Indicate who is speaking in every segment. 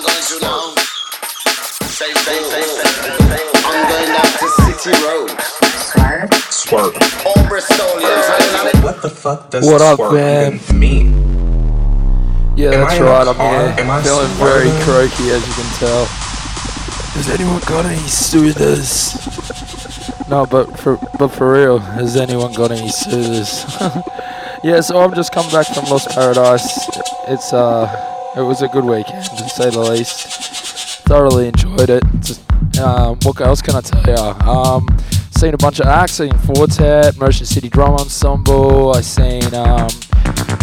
Speaker 1: I'm going to now. Say, say, say, say. I'm going down to City Road.
Speaker 2: Swerve.
Speaker 1: All Bristolians.
Speaker 2: What the fuck does
Speaker 3: What up,
Speaker 2: swerve
Speaker 3: man?
Speaker 2: even mean?
Speaker 3: Yeah,
Speaker 2: Am
Speaker 3: that's
Speaker 2: I
Speaker 3: right. I'm here.
Speaker 2: Am I
Speaker 3: Feeling very croaky, as you can tell. Has anyone got any soothes? No, but for but for real, has anyone got any soothes? yeah, so I've just come back from Lost Paradise. It's uh, it was a good weekend to say the least. Thoroughly enjoyed it. Just, um, what else can I tell you? Um, seen a bunch of acts. Seen Fortet, Motor City Drum Ensemble. I seen um,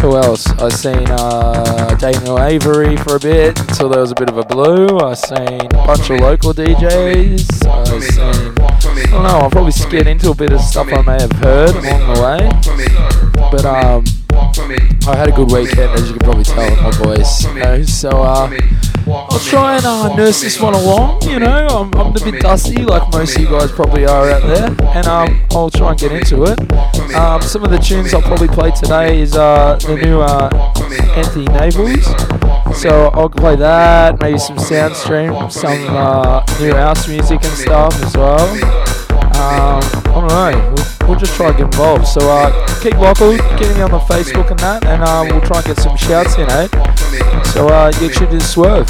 Speaker 3: who else? I seen uh, Daniel Avery for a bit until there was a bit of a blue. I seen a bunch of local DJs. I seen. I don't know. I'll probably skid into a bit of stuff I may have heard along the way. But um, I had a good weekend, as you can probably tell in my voice. You know? So uh, I'll try and uh, nurse this one along. You know, I'm, I'm a bit dusty, like most of you guys probably are out there, and um, I'll try and get into it. Um, some of the tunes I'll probably play today is uh, the new uh, Anthony Naples. So I'll play that, maybe some Soundstream, some uh, new house music and stuff as well. Um, I don't know. We'll, we'll just try and get involved. So uh, keep local, get me on the Facebook and that, and uh, we'll try and get some shouts in, eh? So uh, you tuned to Swerve.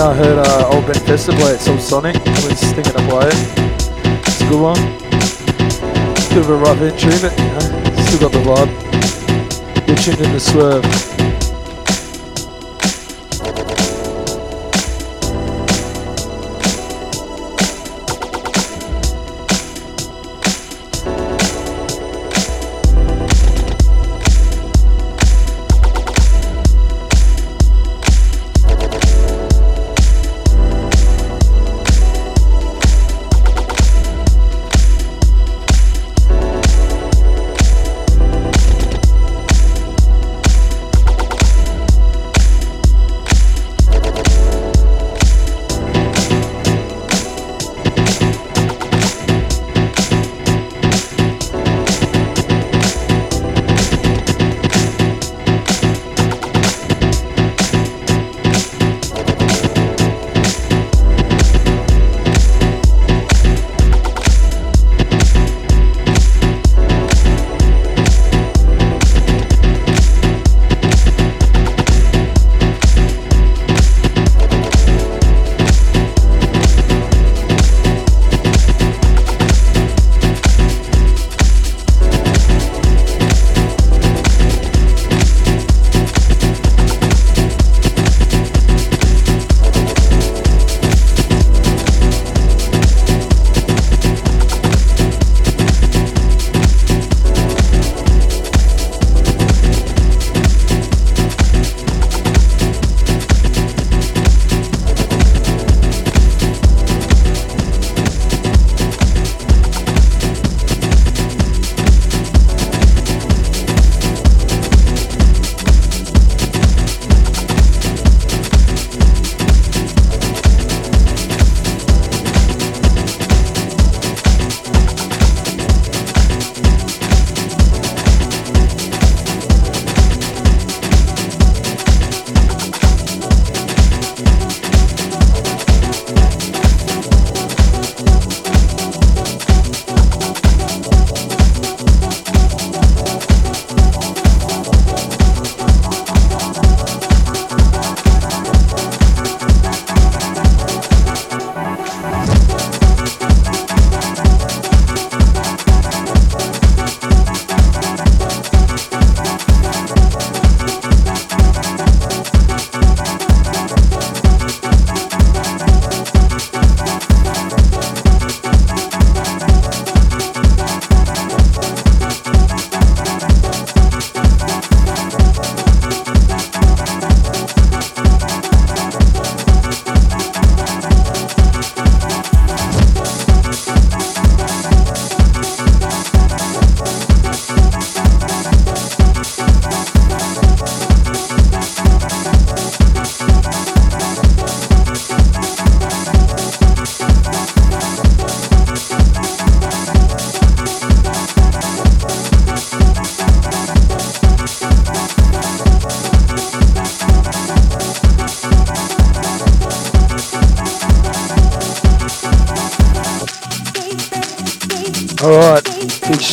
Speaker 3: Uh, play it, so Sonic was thinking of play it. It's a good one. Bit of a rough entry, but you know, still got the vibe. You're tuned in the swerve.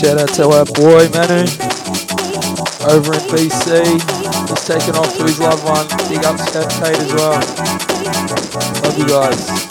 Speaker 3: Shout out to our boy Manu over in BC. He's taking off to his loved one. Big up Kate as well. Love you guys.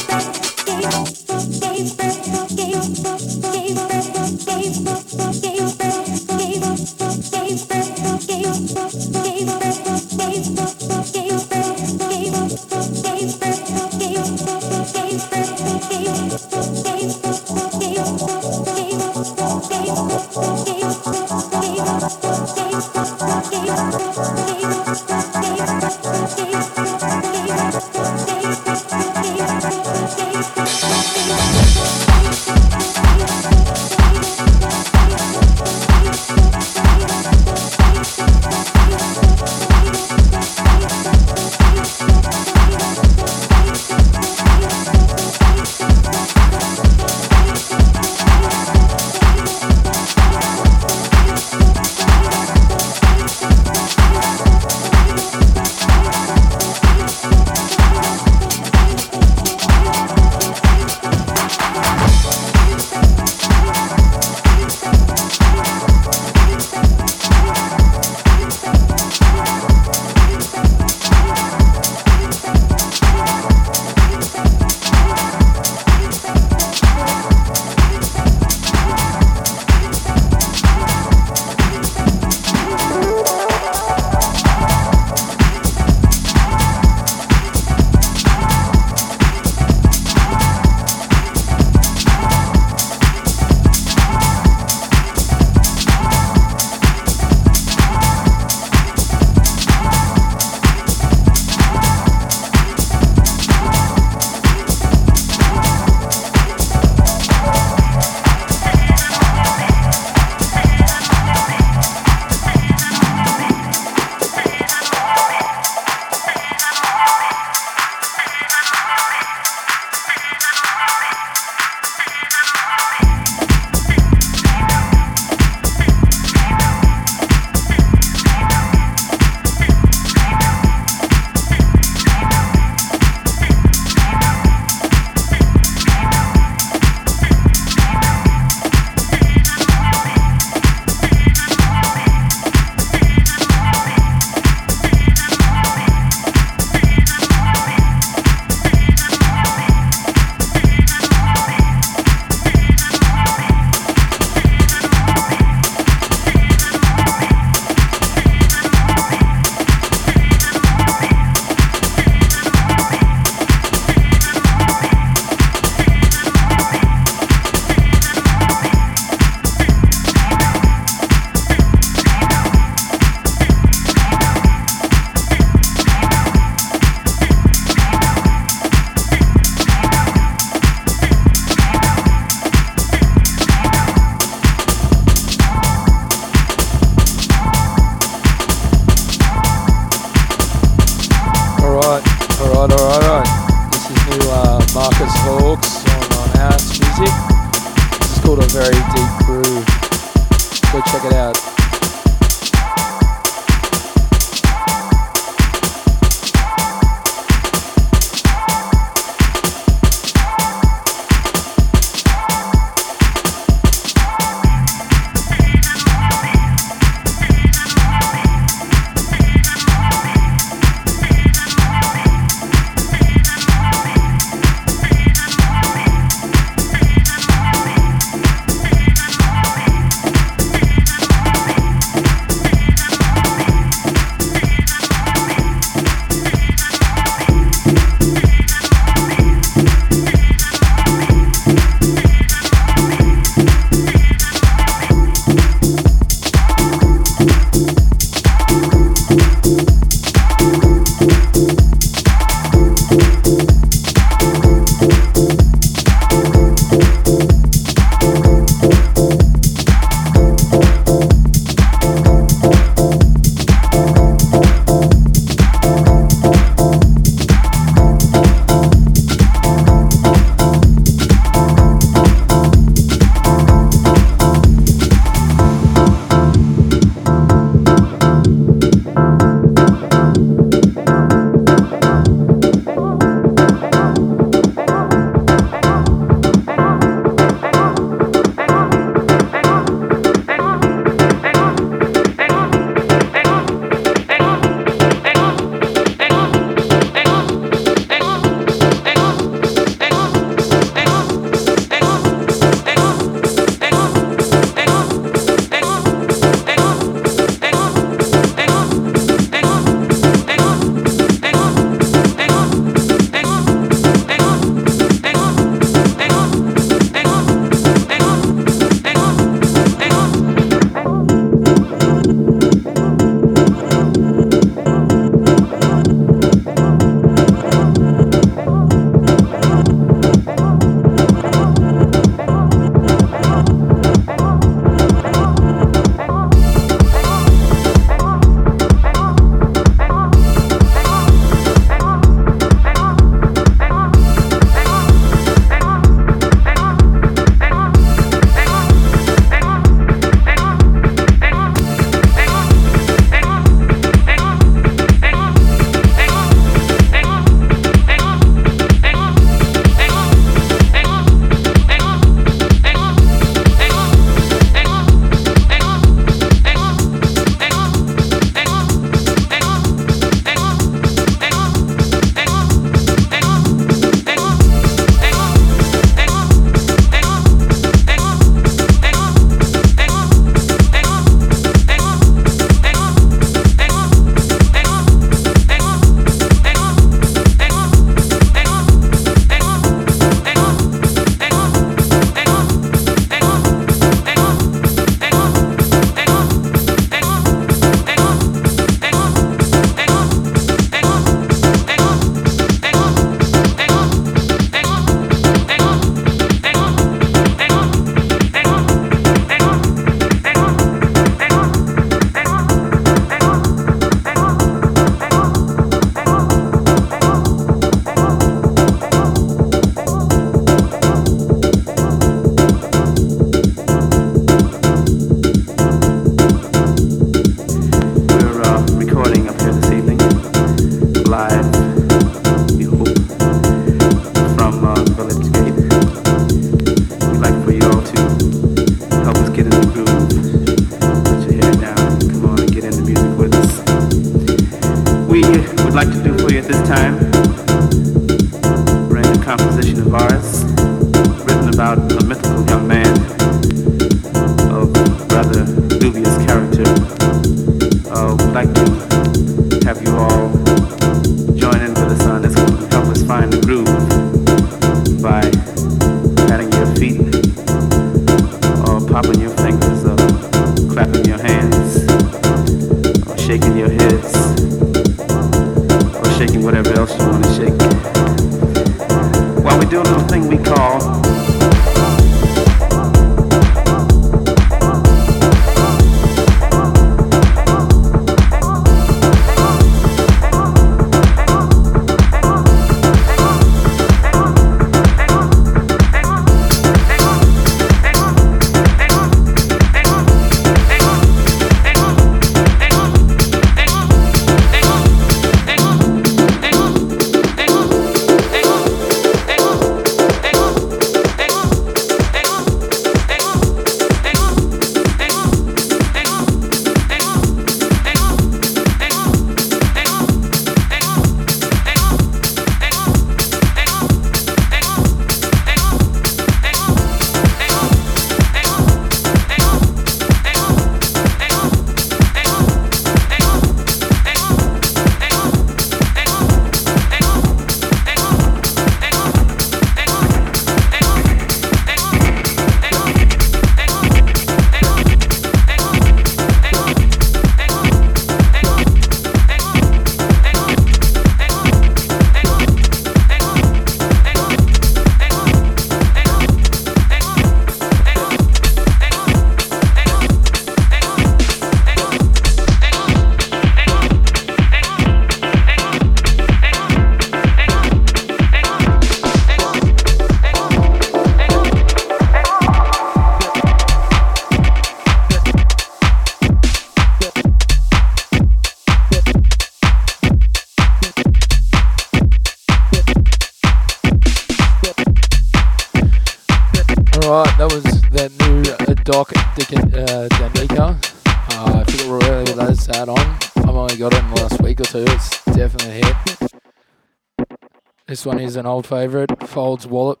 Speaker 3: An old favourite, Folds Wallop.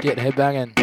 Speaker 3: Get headbanging.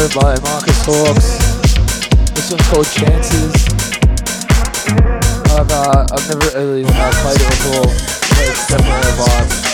Speaker 4: Here by Marquis Hawkes. This one's called Chances. I've, uh, I've never really uh, played it before, but it's definitely a vibe.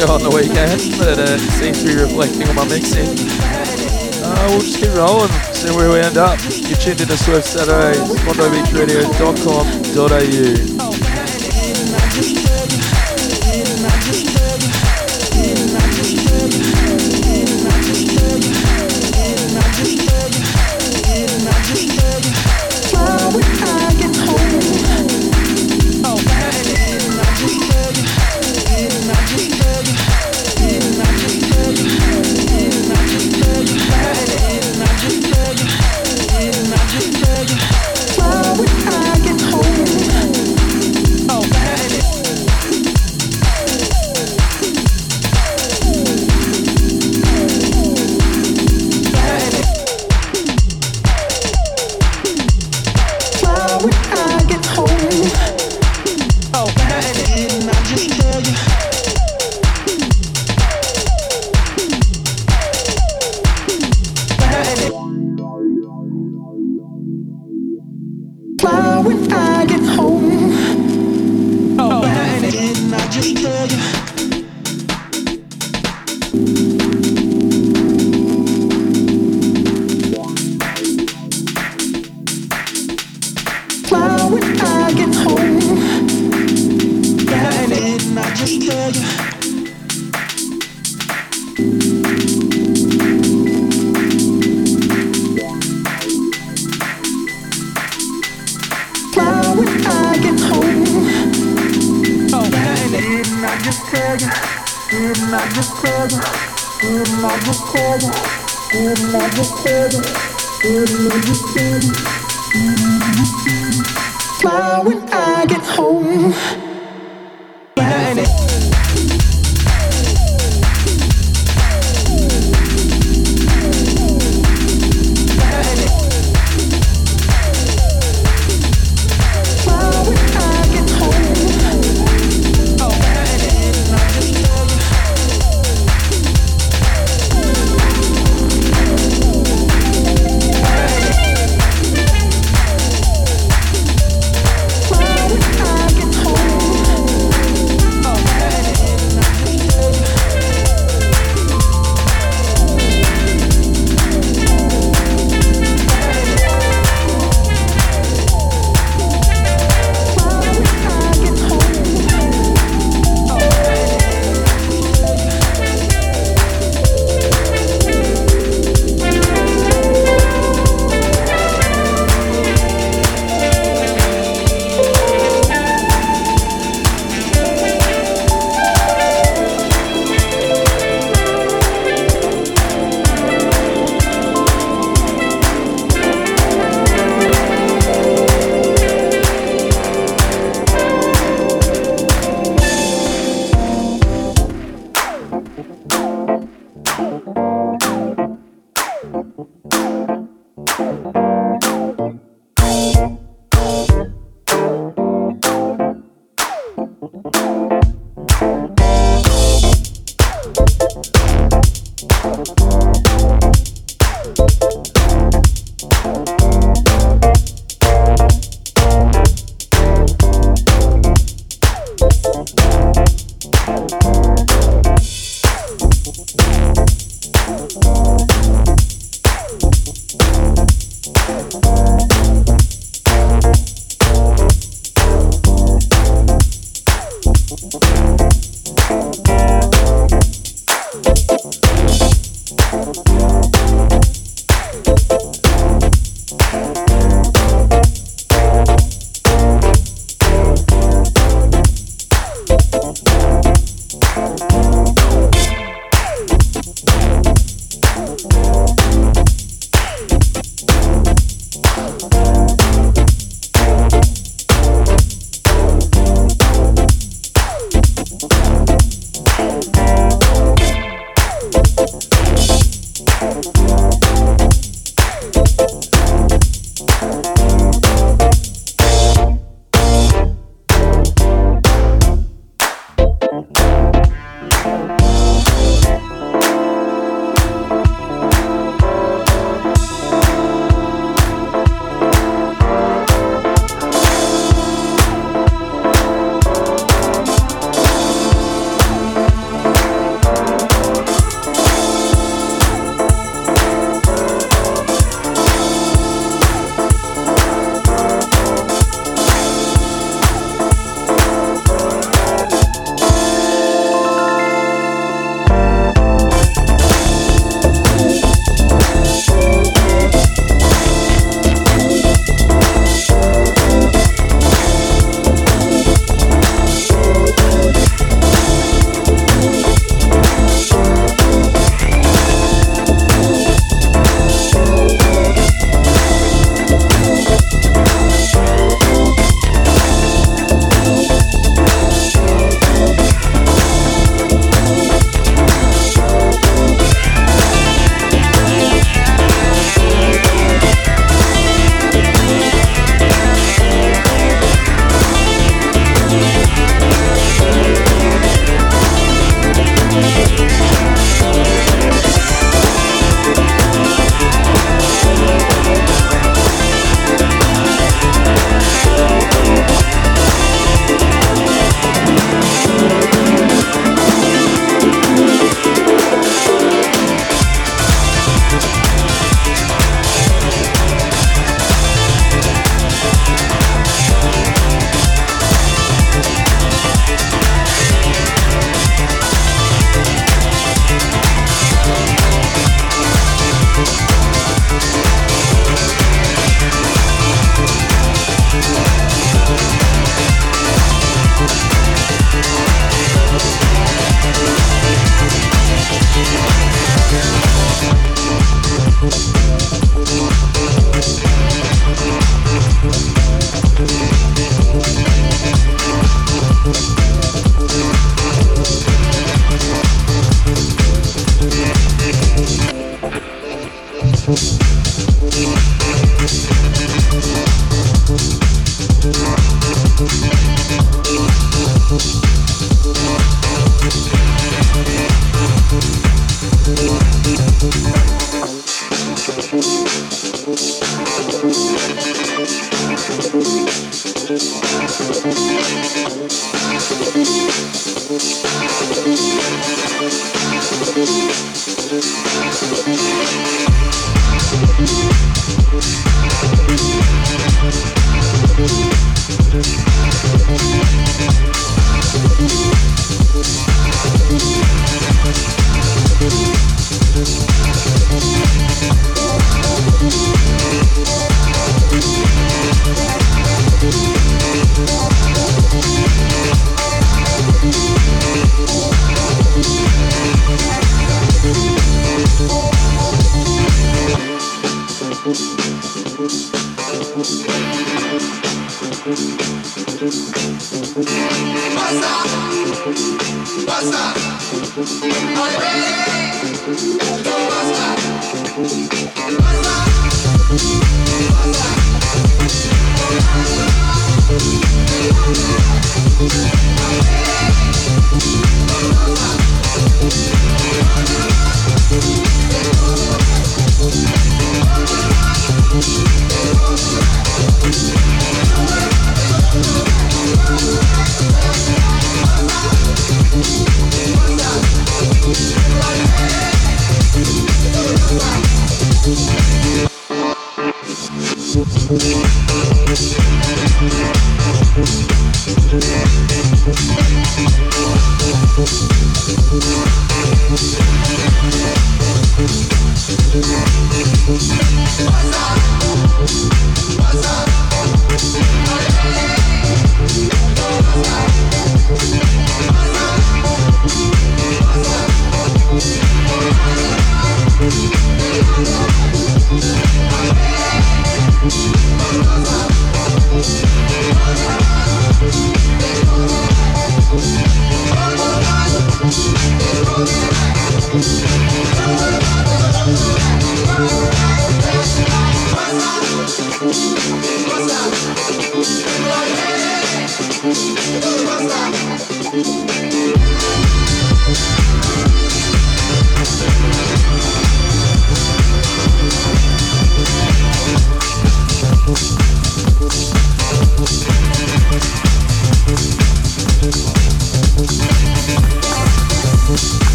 Speaker 4: On the weekend, but uh, seems to be reflecting on my mixing. Uh, we'll just keep rolling, see where we end up. You're tuned into Swerve Saturdays, mondobeachradio.com.au.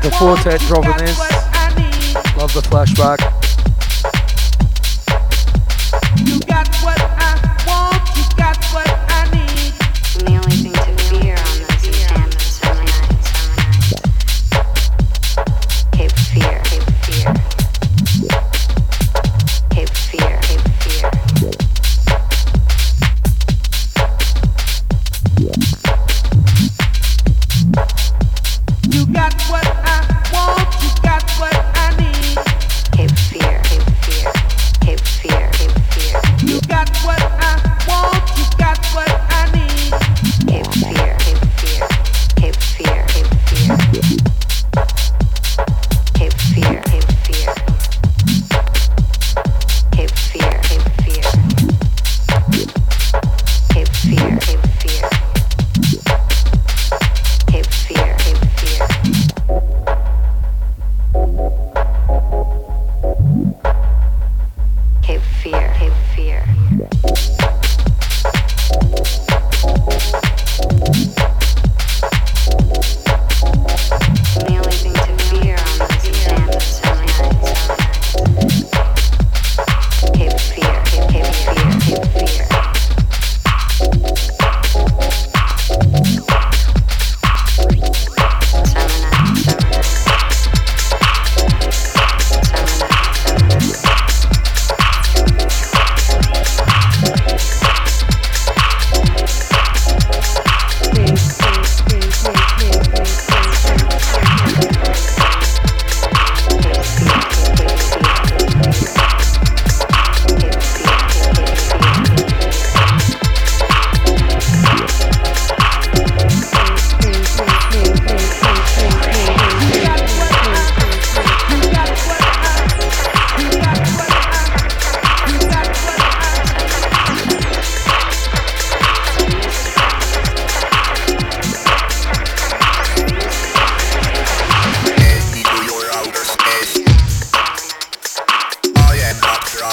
Speaker 5: the Four Tet dropping this.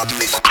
Speaker 5: Mix.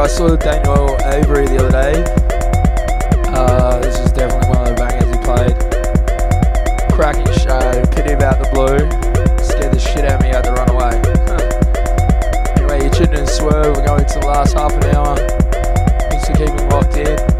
Speaker 3: I saw Daniel Avery the other day. Uh, this is definitely one of the bangers he played. Cracking show, pity about the blue. Scared the shit out of me, I had to run away. anyway, you're tuning in Swerve, we're going into the last half an hour. Thanks for keeping locked in.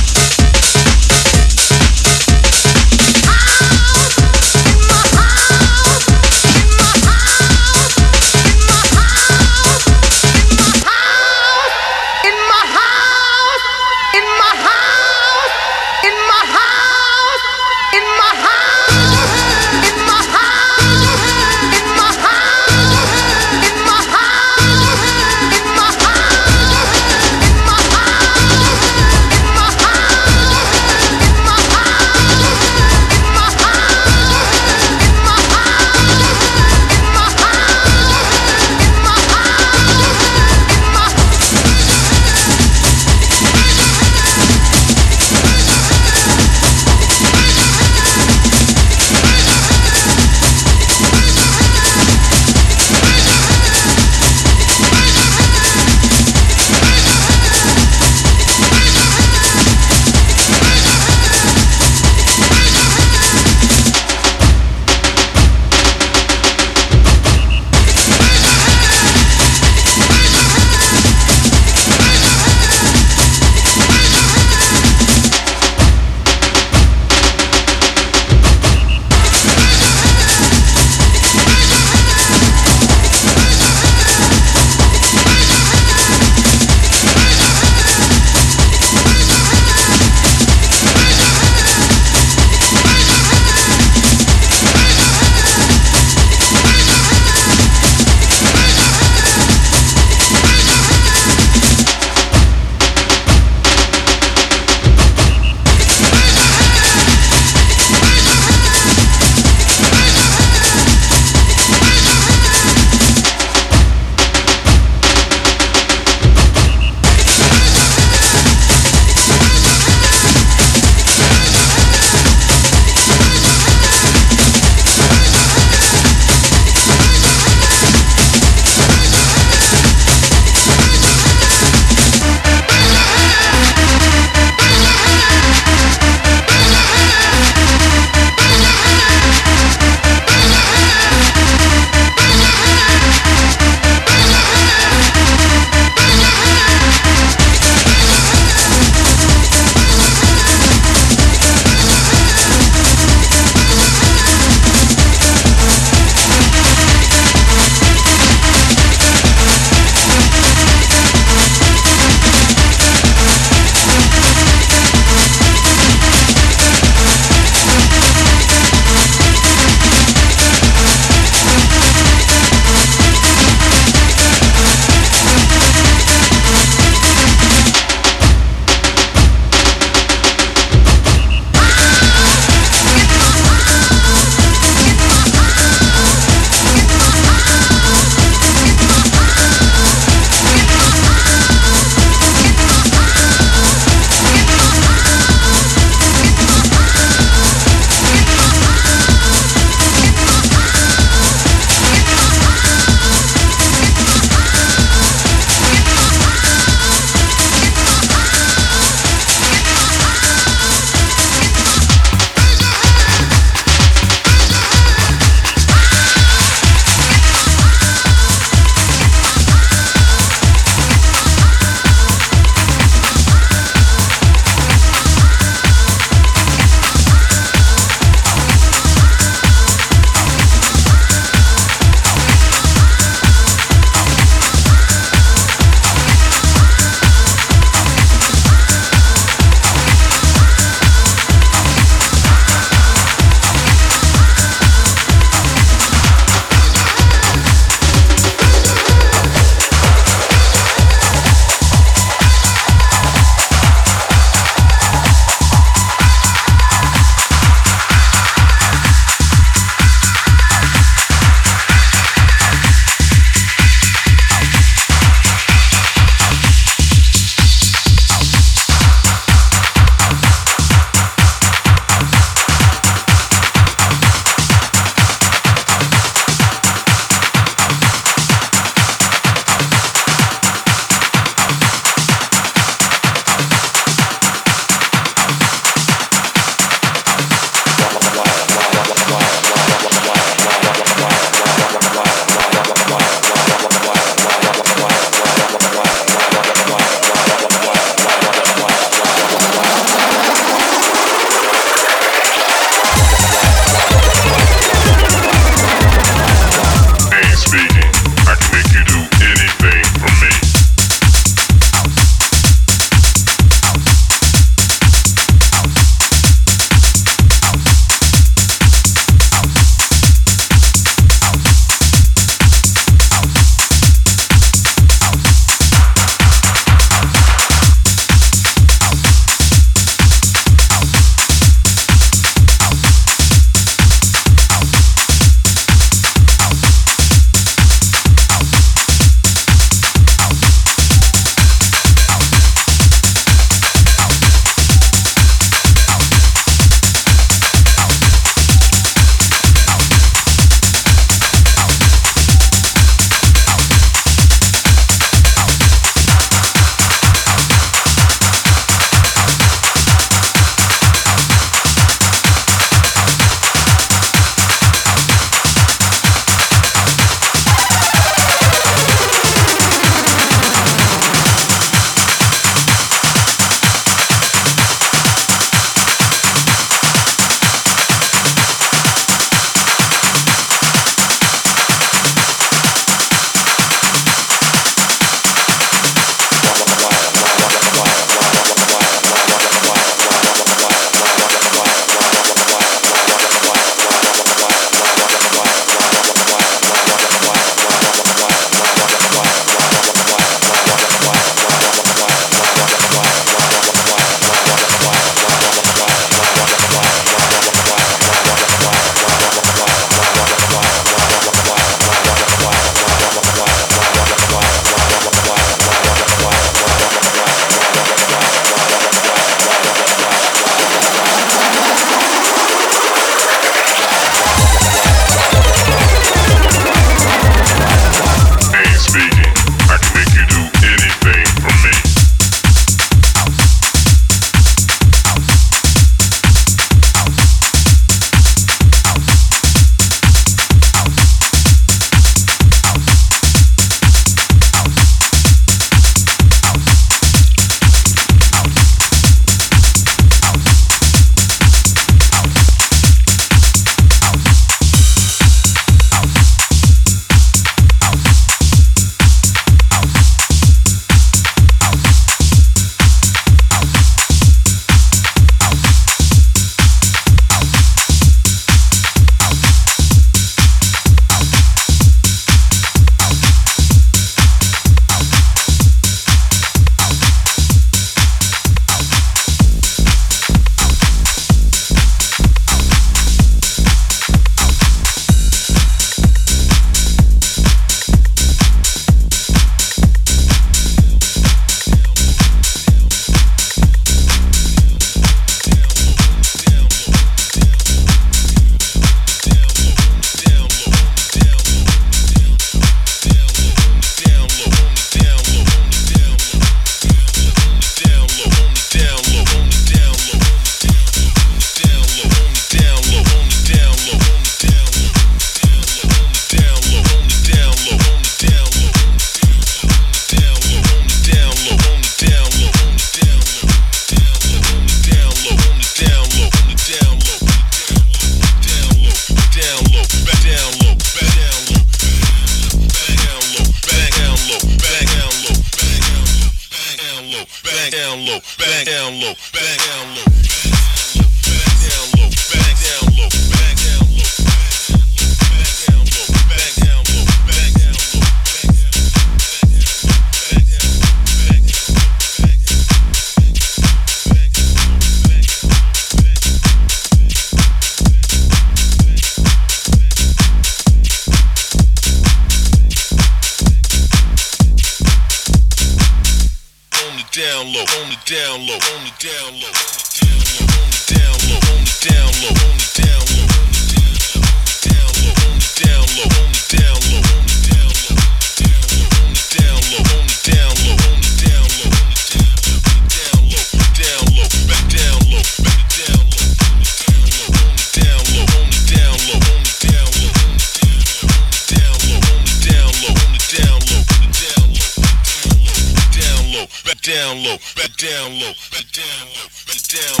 Speaker 6: Down low, down low, down low,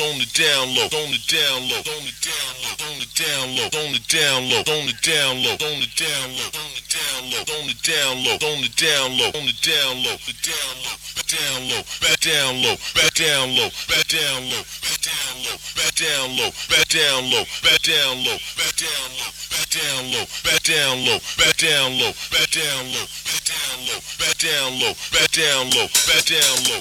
Speaker 6: on the down low, on the down low, on the down low, on the down low, on the down low, on the down low, on the down low, on the down low, on the down low, on the down low, on the down low, the down low, down low, back down low, back down low, back down low, back down low, back down low, back down low, back down low, back down low, back down low, back down low, back down low, back down low, back down low,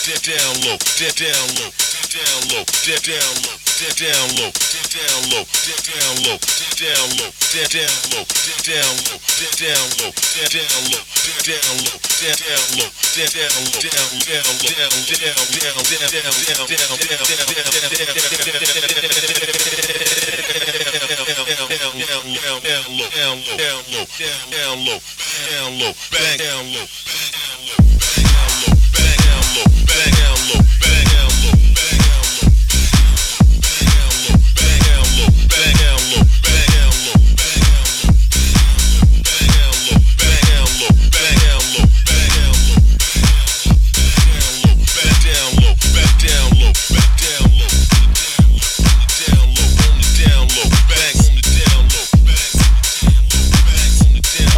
Speaker 6: back down low, back down low, back down low, down down low, down down low, down low, down low, down low, down low, down low, down low, down low, down low, down low, down low, down down down down down down down down low, back down low, back down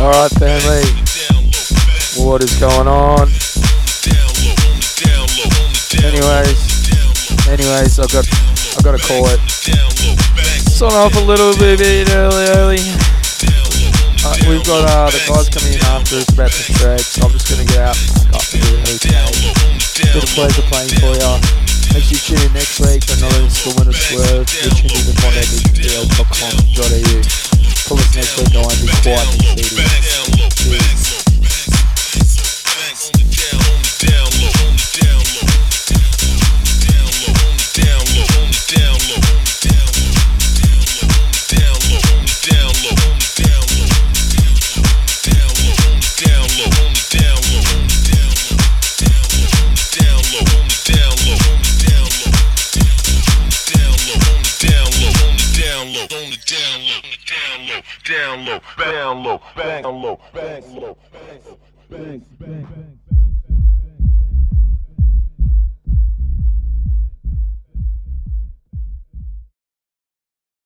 Speaker 6: on the down low.
Speaker 3: All right, family. What is going on? Anyways, anyways, I've got I've got to call it. Start off a little bit early, early. Uh, we've got uh, the guys coming in after us about to thread, so I'm just gonna get out and up do it okay. Been a pleasure playing for ya. Make sure you tune in next week for another installment of Swerve, which you can find at bigdeal.com.au. Pull of snakes, so no one be squatting.
Speaker 6: Down low, down low, down low, down low, down low, down low, down low,